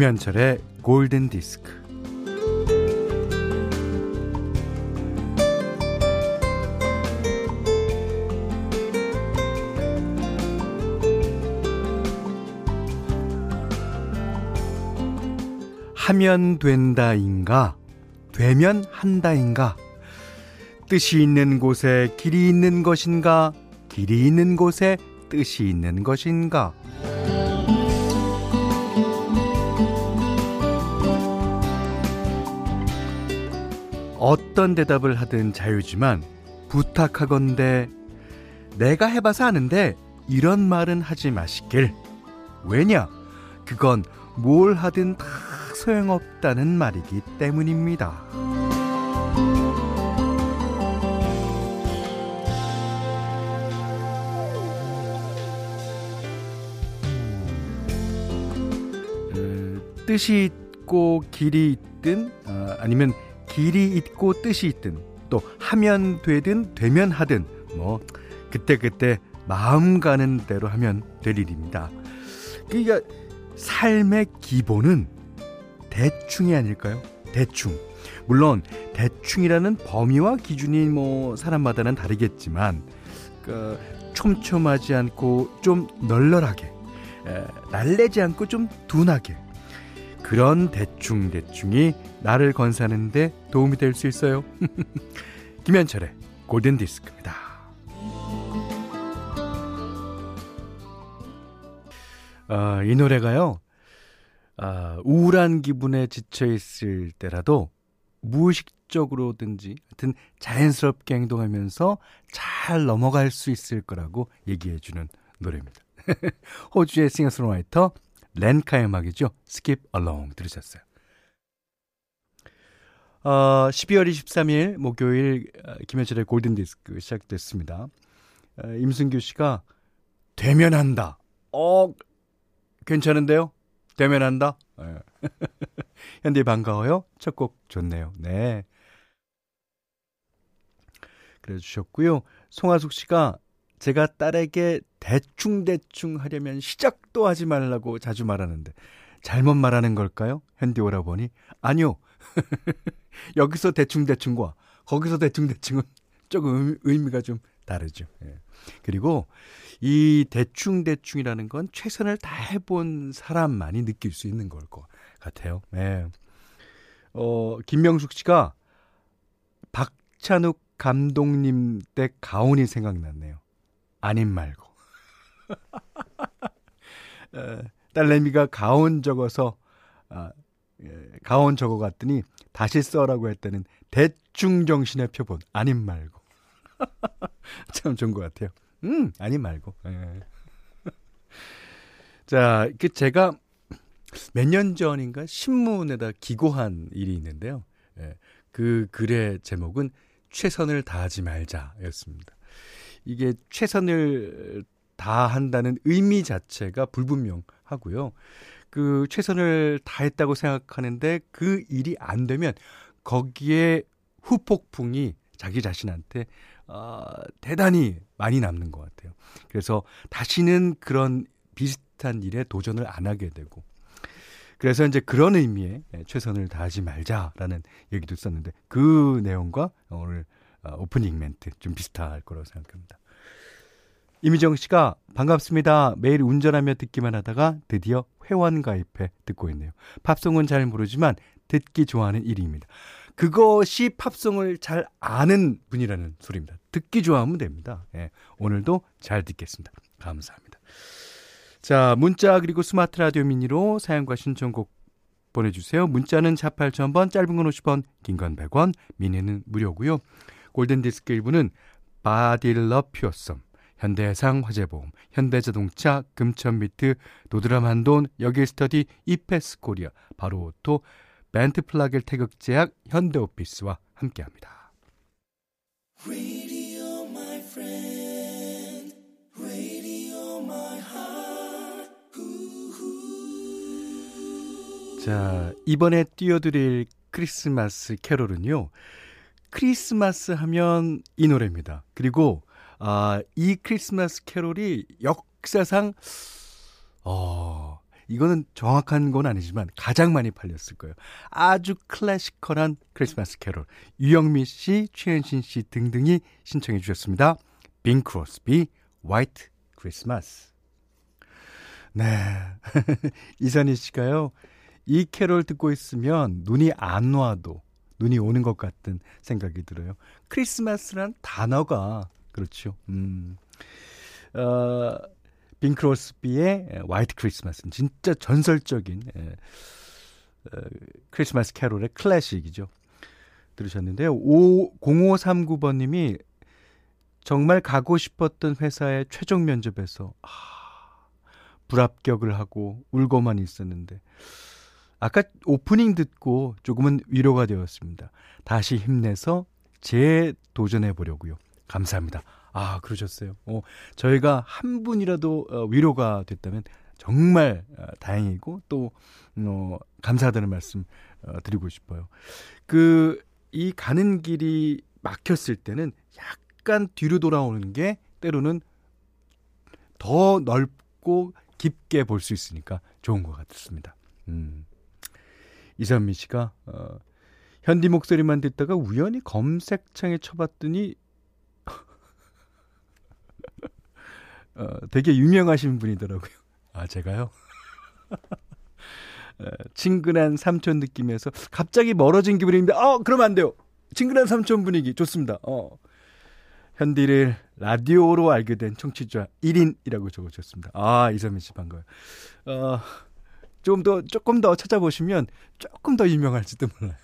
김현철의 골든 디스크. 하면 된다인가, 되면 한다인가, 뜻이 있는 곳에 길이 있는 것인가, 길이 있는 곳에 뜻이 있는 것인가. 어떤 대답을 하든 자유지만 부탁하건대 내가 해봐서 아는데 이런 말은 하지 마시길. 왜냐? 그건 뭘 하든 다 소용없다는 말이기 때문입니다. 뜻이 있고 길이 있든 어, 아니면 길이 있고 뜻이 있든 또 하면 되든 되면 하든 뭐 그때그때 마음 가는 대로 하면 될 일입니다. 그러니까 삶의 기본은 대충이 아닐까요? 대충. 물론 대충이라는 범위와 기준이 뭐 사람마다는 다르겠지만 그 촘촘하지 않고 좀 널널하게 에, 날래지 않고 좀 둔하게 그런 대충 대충이 나를 건사는데 도움이 될 수 있어요. 김현철의 골든 디스크입니다. 아, 이 노래가요. 아, 우울한 기분에 지쳐 있을 때라도 무의식적으로든지 하여튼 자연스럽게 행동하면서 잘 넘어갈 수 있을 거라고 얘기해 주는 노래입니다. 호주의 싱어송라이터 렌카의 음악이죠. Skip Along 들으셨어요. 어, 12월 23일 목요일 어, 김현철의 골든 디스크 시작됐습니다. 어, 임승규 씨가 대면한다. 어, 괜찮은데요? 대면한다? 네. 현대 반가워요. 첫 곡 좋네요. 네. 그래 주셨고요. 송하숙 씨가 제가 딸에게 대충대충 하려면 시작도 하지 말라고 자주 말하는데 잘못 말하는 걸까요? 현디 오라보니 아니요. 여기서 대충대충과 거기서 대충대충은 조금 의미가 좀 다르죠. 예. 그리고 이 대충대충이라는 건 최선을 다해본 사람만이 느낄 수 있는 걸 것 같아요. 예. 어, 김명숙 씨가 박찬욱 감독님 때 가온이 생각났네요. 아님 말고. 딸내미가 가온 적어서 아, 예, 가온 적어 갔더니 다시 써라고 했다는 대충 정신의 표본 아님 말고 참 좋은 것 같아요. 음 아님 말고. 예. 자, 그 제가 몇 년 전인가 신문에다 기고한 일이 있는데요. 예, 그 글의 제목은 최선을 다하지 말자였습니다. 이게 최선을 다한다는 의미 자체가 불분명하고요. 그 최선을 다했다고 생각하는데 그 일이 안 되면 거기에 후폭풍이 자기 자신한테 어, 대단히 많이 남는 것 같아요. 그래서 다시는 그런 비슷한 일에 도전을 안 하게 되고 그래서 이제 그런 의미의 최선을 다하지 말자라는 얘기도 썼는데 그 내용과 오늘 어, 오프닝 멘트 좀 비슷할 거라고 생각합니다. 이미정 씨가 반갑습니다. 매일 운전하며 듣기만 하다가 드디어 회원 가입해 듣고 있네요. 팝송은 잘 모르지만 듣기 좋아하는 일입니다. 그것이 팝송을 잘 아는 분이라는 소리입니다. 듣기 좋아하면 됩니다. 예, 오늘도 잘 듣겠습니다. 감사합니다. 자, 문자 그리고 스마트 라디오 미니로 사연과 신청곡 보내주세요. 문자는 4 8,000번, 짧은 건 50원, 긴 건 100원, 미니는 무료고요. 골든디스크 1부는 바딜러 퓨어썸, 현대해상 화재보험, 현대자동차, 금천미트, 노드람한돈, 여길스터디, 이페스 코리아, 바로오토, 벤트락스겔 태극제약, 현대오피스와 함께합니다. 자, 이번에 띄워드릴 크리스마스 캐롤은요. 크리스마스 하면 이 노래입니다. 그리고 아, 이 크리스마스 캐롤이 역사상 어, 이거는 정확한 건 아니지만 가장 많이 팔렸을 거예요. 아주 클래시컬한 크리스마스 캐롤. 유영미 씨, 최현신 씨 등등이 신청해 주셨습니다. 빙 크로스비, White Christmas. 네. 이선희 씨가요. 이 캐롤 듣고 있으면 눈이 안 와도 눈이 오는 것 같은 생각이 들어요. 크리스마스란 단어가 그렇죠. 음. 어, 빈 크로스비의 화이트 크리스마스는 진짜 전설적인 에, 어, 크리스마스 캐롤의 클래식이죠. 들으셨는데요. 5, 0539번님이 정말 가고 싶었던 회사의 최종 면접에서 아, 불합격을 하고 울고만 있었는데 아까 오프닝 듣고 조금은 위로가 되었습니다. 다시 힘내서 재도전해 보려고요. 감사합니다. 아, 그러셨어요. 어, 저희가 한 분이라도 어, 위로가 됐다면 정말 어, 다행이고 또 어, 감사하다는 말씀 어, 드리고 싶어요. 그 이 가는 길이 막혔을 때는 약간 뒤로 돌아오는 게 때로는 더 넓고 깊게 볼 수 있으니까 좋은 것 같습니다. 음. 이선미 씨가 어, 현디 목소리만 듣다가 우연히 검색창에 쳐봤더니 어, 되게 유명하신 분이더라고요. 아 제가요? 어, 친근한 삼촌 느낌에서 갑자기 멀어진 기분입니다. 어, 그러면 안 돼요. 친근한 삼촌 분위기 좋습니다. 어. 현디를 라디오로 알게 된 청취자 1인이라고 적어주셨습니다. 아, 이선미 씨 반가워요. 어, 좀 더, 조금 더 찾아보시면 조금 더 유명할지도 몰라요.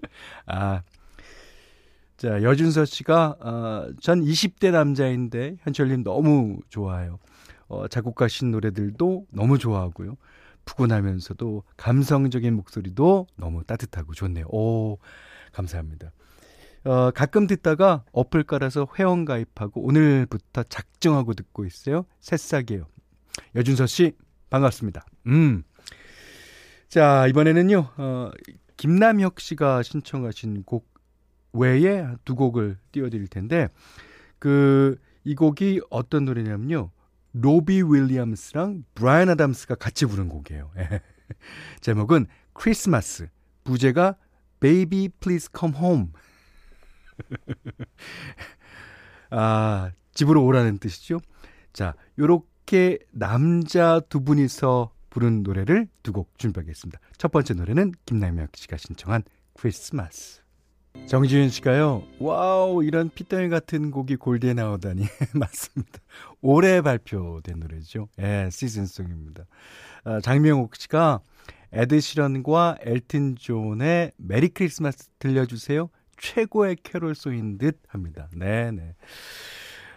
아. 자, 여준서 씨가, 어, 전 20대 남자인데, 현철님 너무 좋아요. 어, 작곡가 신 노래들도 너무 좋아하고요. 푸근하면서도 감성적인 목소리도 너무 따뜻하고 좋네요. 오, 감사합니다. 어, 가끔 듣다가 어플 깔아서 회원 가입하고 오늘부터 작정하고 듣고 있어요. 새싹이에요. 여준서 씨, 반갑습니다. 음. 자, 이번에는요, 어, 김남혁 씨가 신청하신 곡 외에 두 곡을 띄워드릴 텐데, 그, 이 곡이 어떤 노래냐면요. 로비 윌리엄스랑 브라이언 아담스가 같이 부른 곡이에요. 제목은 크리스마스. 부제가 Baby Please Come Home. 아, 집으로 오라는 뜻이죠. 자, 요렇게 남자 두 분이서 부른 노래를 두 곡 준비하겠습니다. 첫 번째 노래는 김남혁 씨가 신청한 크리스마스. 정지윤 씨가요, 와우, 이런 핏덩이 같은 곡이 골드에 나오다니. 맞습니다. 올해 발표된 노래죠. 예, 시즌송입니다. 아, 장명옥 씨가 에드시런과 엘튼 존의 Merry Christmas 들려주세요. 최고의 캐롤송인 듯 합니다. 네네.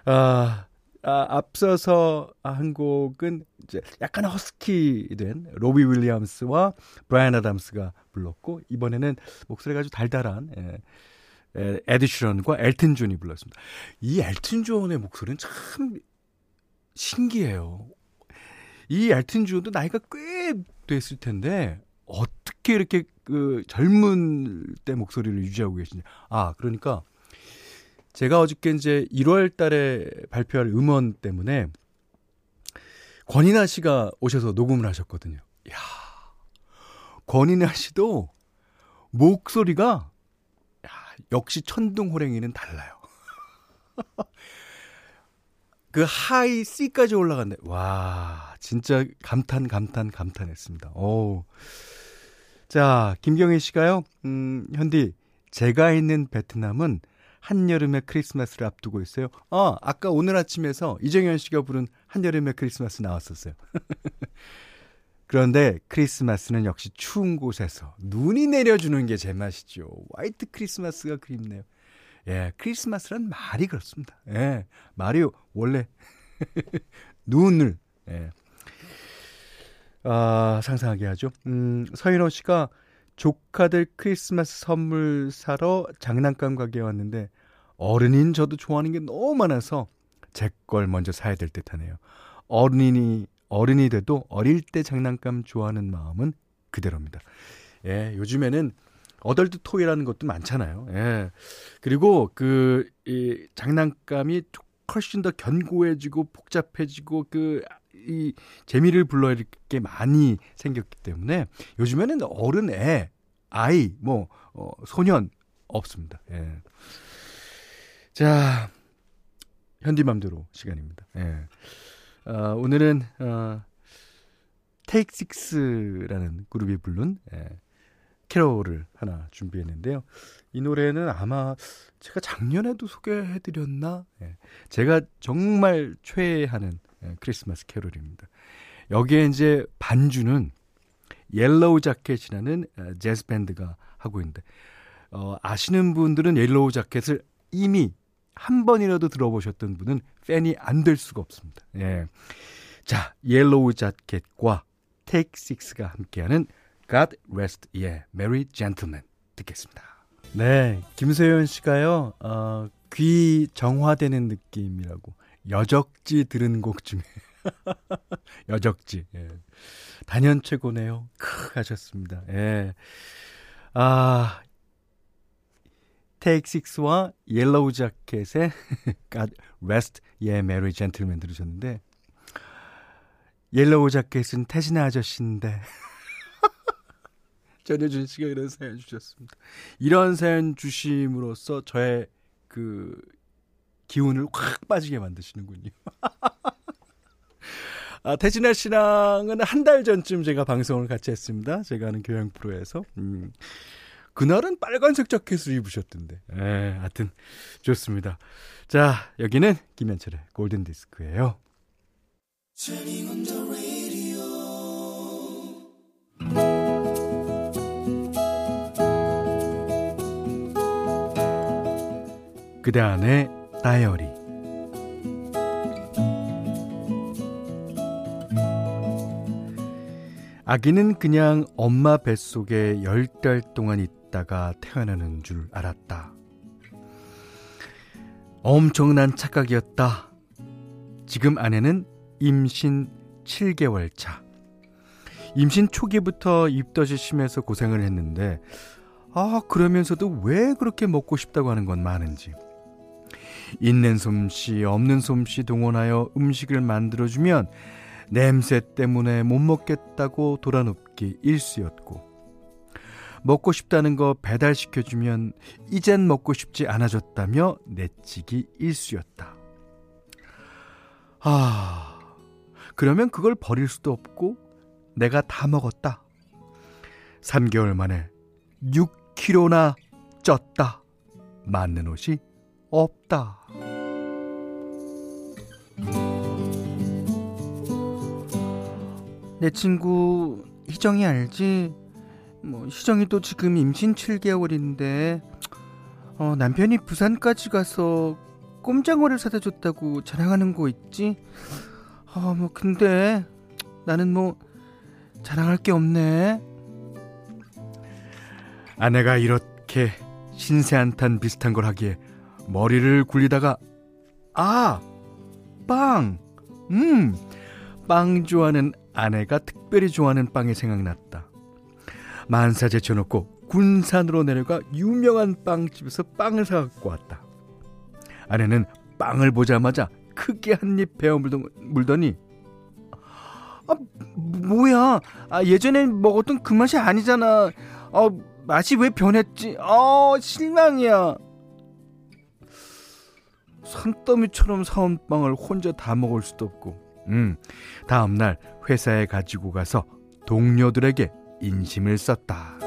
아, 아, 앞서서 한 곡은 이제 약간 허스키된 로비 윌리엄스와 브라이언 아담스가 불렀고 이번에는 목소리가 아주 달달한 예, 예, 에드 시런과 엘튼 존이 불렀습니다. 이 엘튼 존의 목소리는 참 신기해요. 이 엘튼 존도 나이가 꽤 됐을 텐데 어떻게 이렇게 그 젊은 때 목소리를 유지하고 계시냐. 아, 그러니까 제가 어저께 이제 1월 달에 발표할 음원 때문에 권인아 씨가 오셔서 녹음을 하셨거든요. 야 권인아 씨도 목소리가 야, 역시 천둥 호랭이는 달라요. 그 하이 C까지 올라갔네. 와, 진짜 감탄, 감탄, 감탄했습니다. 오. 자, 김경희 씨가요, 음, 현디, 제가 있는 베트남은 한여름의 크리스마스를 앞두고 있어요. 아, 아까 오늘 아침에서 이정현 씨가 부른 한여름의 크리스마스 나왔었어요. 그런데 크리스마스는 역시 추운 곳에서 눈이 내려주는 게 제맛이죠. 화이트 크리스마스가 그립네요. 예, 크리스마스란 말이 그렇습니다. 예, 말이 원래 눈을 예, 아, 상상하게 하죠. 음, 서인호 씨가 조카들 크리스마스 선물 사러 장난감 가게에 왔는데 어른인 저도 좋아하는 게 너무 많아서 제 걸 먼저 사야 될 듯하네요. 어른이 어른이 돼도 어릴 때 장난감 좋아하는 마음은 그대로입니다. 예, 요즘에는 어덜트 토이라는 것도 많잖아요. 예. 그리고 그 이 장난감이 훨씬 더 견고해지고 복잡해지고 그 이 재미를 불러일으킬 게 많이 생겼기 때문에 요즘에는 어른 애, 아이, 뭐, 어, 소년 없습니다. 예. 자, 현디맘대로 시간입니다. 예. 어, 오늘은, 어, 테이크 식스라는 그룹이 부른, 예, 캐롤을 하나 준비했는데요. 이 노래는 아마 제가 작년에도 소개해드렸나? 예, 제가 정말 최애하는 예, 크리스마스 캐롤입니다. 여기에 이제 반주는 Yellow Jacket이라는 어, 재즈 밴드가 하고 있는데 어, 아시는 분들은 Yellow Jacket을 이미 한 번이라도 들어보셨던 분은 팬이 안 될 수가 없습니다. 예. 자, Yellow Jacket과 Take Six가 함께하는 God Rest Ye Merry Gentleman 듣겠습니다. 네, 김세현 씨가요. 어, 귀 정화되는 느낌이라고 여적지 들은 곡 중에 여적지 예. 단연 최고네요. 크 하셨습니다. 예. 아 Take Six와 Yellow Jacket의 God Rest Ye Merry Gentleman 들으셨는데 yellow 자켓은 태진아 아저씨인데 전효준 씨가 이런 사연 주셨습니다. 이런 사연 주심으로써 저의 그 기운을 확 빠지게 만드시는군요. 아, 태진아 씨랑은 한 달 전쯤 제가 방송을 같이 했습니다. 제가 하는 교양 프로에서. 음. 그날은 빨간색 자켓을 입으셨던데. 예, 하여튼 좋습니다. 자, 여기는 김현철의 골든 디스크예요. 그대 안의 다이어리 아기는 그냥 엄마 뱃속에 열 달 동안 있다가 태어나는 줄 알았다. 엄청난 착각이었다. 지금 아내는 임신 7개월 차. 임신 초기부터 입덧이 심해서 고생을 했는데, 아, 그러면서도 왜 그렇게 먹고 싶다고 하는 건 많은지. 있는 솜씨 없는 솜씨 동원하여 음식을 만들어주면 냄새 때문에 못 먹겠다고 돌아눕기 일쑤였고 먹고 싶다는 거 배달시켜주면 이젠 먹고 싶지 않아졌다며 내치기 일쑤였다. 아, 그러면 그걸 버릴 수도 없고 내가 다 먹었다. 3개월 만에 6kg나 쪘다. 맞는 옷이 없다. 내 친구 희정이 알지? 뭐 희정이도 지금 임신 7개월인데 어, 남편이 부산까지 가서 꼼장어를 사다 줬다고 자랑하는 거 있지? 어, 뭐 근데 나는 뭐 자랑할 게 없네. 아내가 이렇게 신세 한탄 비슷한 걸 하기에 머리를 굴리다가 아 빵! 음! 빵 좋아하는 아내가 특별히 좋아하는 빵이 생각났다. 만사 제쳐놓고 군산으로 내려가 유명한 빵집에서 빵을 사갖고 왔다. 아내는 빵을 보자마자 크게 한 입 베어 물더니 아 뭐야 아 예전에 먹었던 그 맛이 아니잖아 아 맛이 왜 변했지 아 실망이야 산더미처럼 사온 빵을 혼자 다 먹을 수도 없고, 음, 다음날 회사에 가지고 가서 동료들에게 인심을 썼다.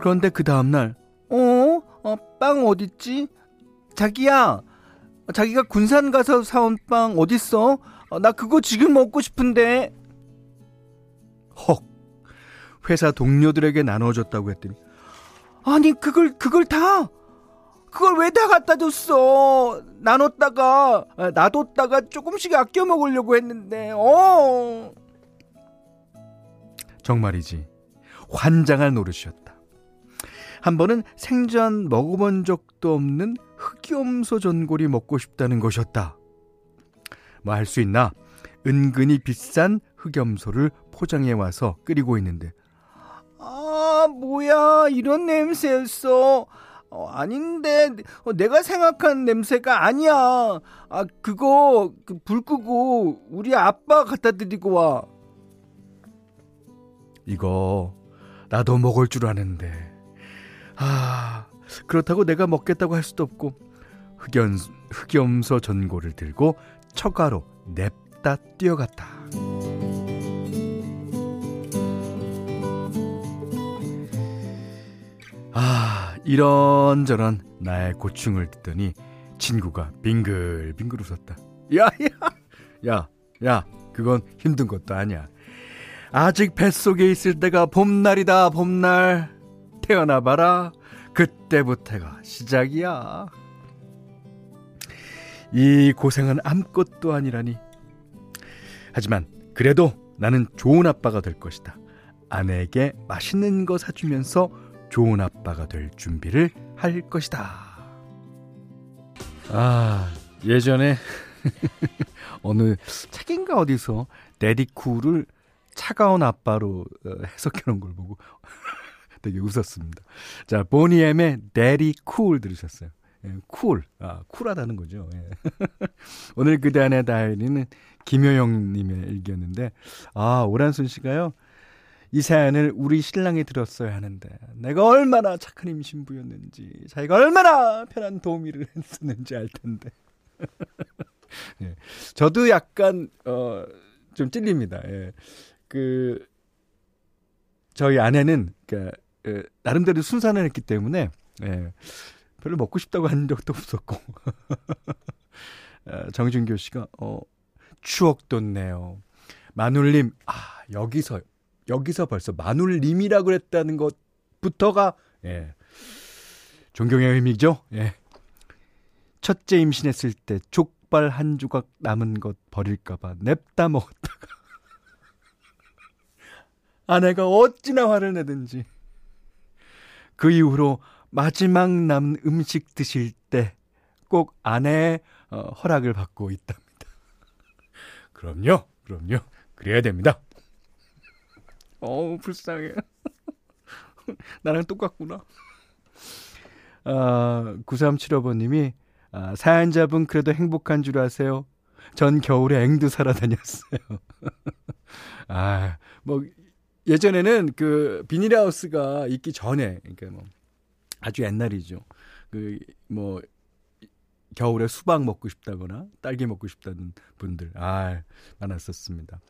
그런데 그 다음날, 어? 어, 빵 어딨지? 자기야, 자기가 군산 가서 사온 빵 어딨어? 어, 나 그거 지금 먹고 싶은데. 헉, 회사 동료들에게 나눠줬다고 했더니, 아니 그걸 그걸 다 그걸 왜 다 갖다 줬어? 나눴다가 아, 놔뒀다가 조금씩 아껴 먹으려고 했는데 어 정말이지 환장할 노릇이었다. 한 번은 생전 먹어본 적도 없는 흑염소 전골이 먹고 싶다는 것이었다. 뭐 할 수 있나? 은근히 비싼 흑염소를 포장해 와서 끓이고 있는데 아, 뭐야, 이런 냄새였어. 어, 아닌데 어, 내가 생각한 냄새가 아니야. 아 그거 그 불 끄고 우리 아빠 갖다 드리고 와. 이거 나도 먹을 줄 아는데. 아 그렇다고 내가 먹겠다고 할 수도 없고 흑연 흑염소 전골을 들고 처가로 냅다 뛰어갔다. 아, 이런저런 나의 고충을 듣더니 친구가 빙글빙글 웃었다. 야, 야, 야, 야, 그건 힘든 것도 아니야. 아직 뱃속에 있을 때가 봄날이다, 봄날. 태어나봐라. 그때부터가 시작이야. 이 고생은 아무것도 아니라니. 하지만 그래도 나는 좋은 아빠가 될 것이다. 아내에게 맛있는 거 사주면서 좋은 아빠가 될 준비를 할 것이다. 아, 예전에 어느 책인가 어디서 데디쿠를 차가운 아빠로 어, 해석해 놓은 걸 보고 되게 웃었습니다. 자, 보니엠의 Daddy Cool 들으셨어요. 예, cool. 아, 쿨하다는 거죠. 예. 오늘 그대 안의 다이어리는 김효영 님의 일기였는데, 아, 오란순 씨가요, 이 사연을 우리 신랑이 들었어야 하는데, 내가 얼마나 착한 임신부였는지, 자기가 얼마나 편한 도우미를 했었는지 알 텐데. 예. 저도 약간, 어, 좀 찔립니다. 예. 그, 저희 아내는, 그, 그 나름대로 순산을 했기 때문에, 예. 별로 먹고 싶다고 한 적도 없었고. 어, 정준교 씨가, 어, 추억 돋네요. 마눌님, 아, 여기서, 여기서 벌써 마눌님이라고 그랬다는 것부터가, 예. 존경의 의미죠. 예. 첫째 임신했을 때 족발 한 조각 남은 것 버릴까봐 냅다 먹었다가. 아내가 어찌나 화를 내든지. 그 이후로 마지막 남은 음식 드실 때 꼭 아내의 어, 허락을 받고 있답니다. 그럼요, 그럼요. 그래야 됩니다. 어우, 불쌍해. 나랑 똑같구나. 아, 9375번님이, 아, 사연자분 그래도 행복한 줄 아세요? 전 겨울에 앵두 살아 다녔어요. 아, 뭐, 예전에는 그 비닐하우스가 있기 전에, 그러니까 뭐, 아주 옛날이죠. 그 뭐 겨울에 수박 먹고 싶다거나 딸기 먹고 싶다는 분들 아 많았었습니다.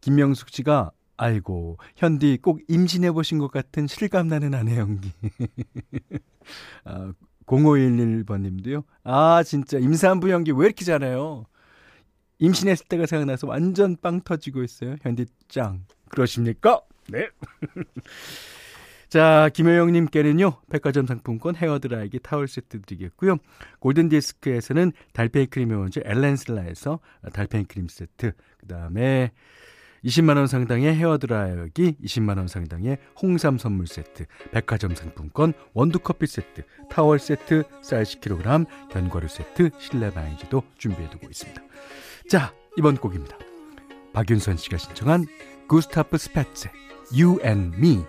김명숙 씨가 아이고 현디 꼭 임신해 보신 것 같은 실감 나는 아내 연기. 아, 0511번 님도요. 아 진짜 임산부 연기 왜 이렇게 잘해요? 임신했을 때가 생각나서 완전 빵 터지고 있어요. 현디 짱. 그러십니까? 네. 자, 김효영님께는요, 백화점 상품권 헤어드라이기 타월 세트 드리겠고요. 골든디스크에서는 달팽이 크림의 원조 엘렌슬라에서 달팽이 크림 세트, 그 다음에 20만원 상당의 헤어드라이기, 20만원 상당의 홍삼 선물 세트, 백화점 상품권, 원두커피 세트, 타월 세트, 쌀 10kg, 견과류 세트, 실내 방향제도 준비해두고 있습니다. 자, 이번 곡입니다. 박윤선 씨가 신청한 구스타프 스패츠, You and Me.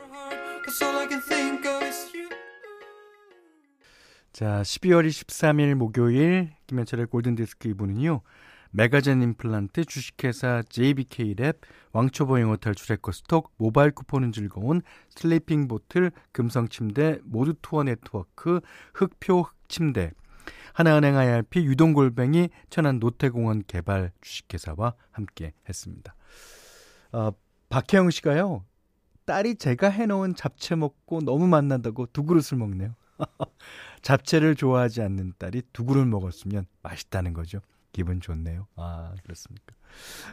자, 12월 23일 목요일 김현철의 골든디스크 이분은요. 메가젠 임플란트, 주식회사 JBK랩, 왕초보 영어 탈출 에코스톡, 모바일 쿠폰은 즐거운 슬리핑 보틀, 금성침대, 모두투어 네트워크, 흑표 흑침대, 하나은행 IRP, 유동골뱅이, 천안 노태공원 개발 주식회사와 함께 했습니다. 어, 박혜영 씨가요. 딸이 제가 해놓은 잡채 먹고 너무 맛난다고 두 그릇을 먹네요. 잡채를 좋아하지 않는 딸이 두 그릇 먹었으면 맛있다는 거죠. 기분 좋네요. 아, 그렇습니까.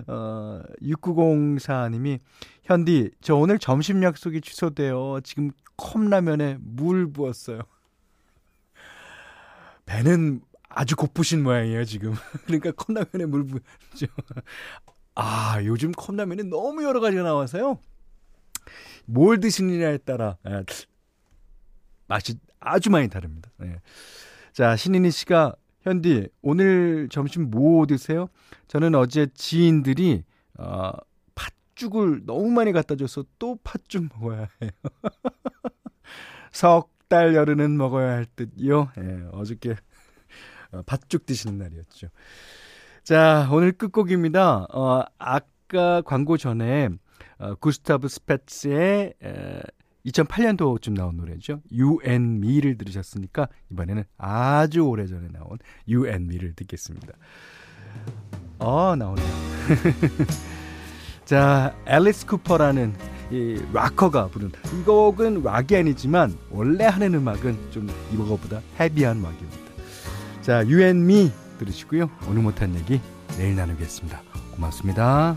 어, 6904님이, 현디, 저 오늘 점심 약속이 취소돼요. 지금 컵라면에 물 부었어요. 배는 아주 고프신 모양이에요, 지금. 그러니까 컵라면에 물 부었죠. 아, 요즘 컵라면이 너무 여러 가지가 나와서요. 뭘 드시느냐에 따라 예, 맛이 아주 많이 다릅니다. 예. 자, 신인희 씨가 현디 오늘 점심 뭐 드세요? 저는 어제 지인들이 어, 팥죽을 너무 많이 갖다 줘서 또 팥죽 먹어야 해요. 석달 열흘은 먹어야 할 듯요. 예, 어저께 어, 팥죽 드시는 날이었죠. 자, 오늘 끝곡입니다. 어, 아까 광고 전에 어, 구스타브 스페츠의 에, 2008년도쯤 나온 노래죠. You and Me를 들으셨으니까 이번에는 아주 오래전에 나온 You and Me를 듣겠습니다. 어, 나오네요. 자, 앨리스 쿠퍼라는 이 락커가 부른 이 곡은 락이 아니지만 원래 하는 음악은 좀 이거보다 헤비한 음악입니다. 자, You and Me 들으시고요. 오늘 못한 얘기 내일 나누겠습니다. 고맙습니다.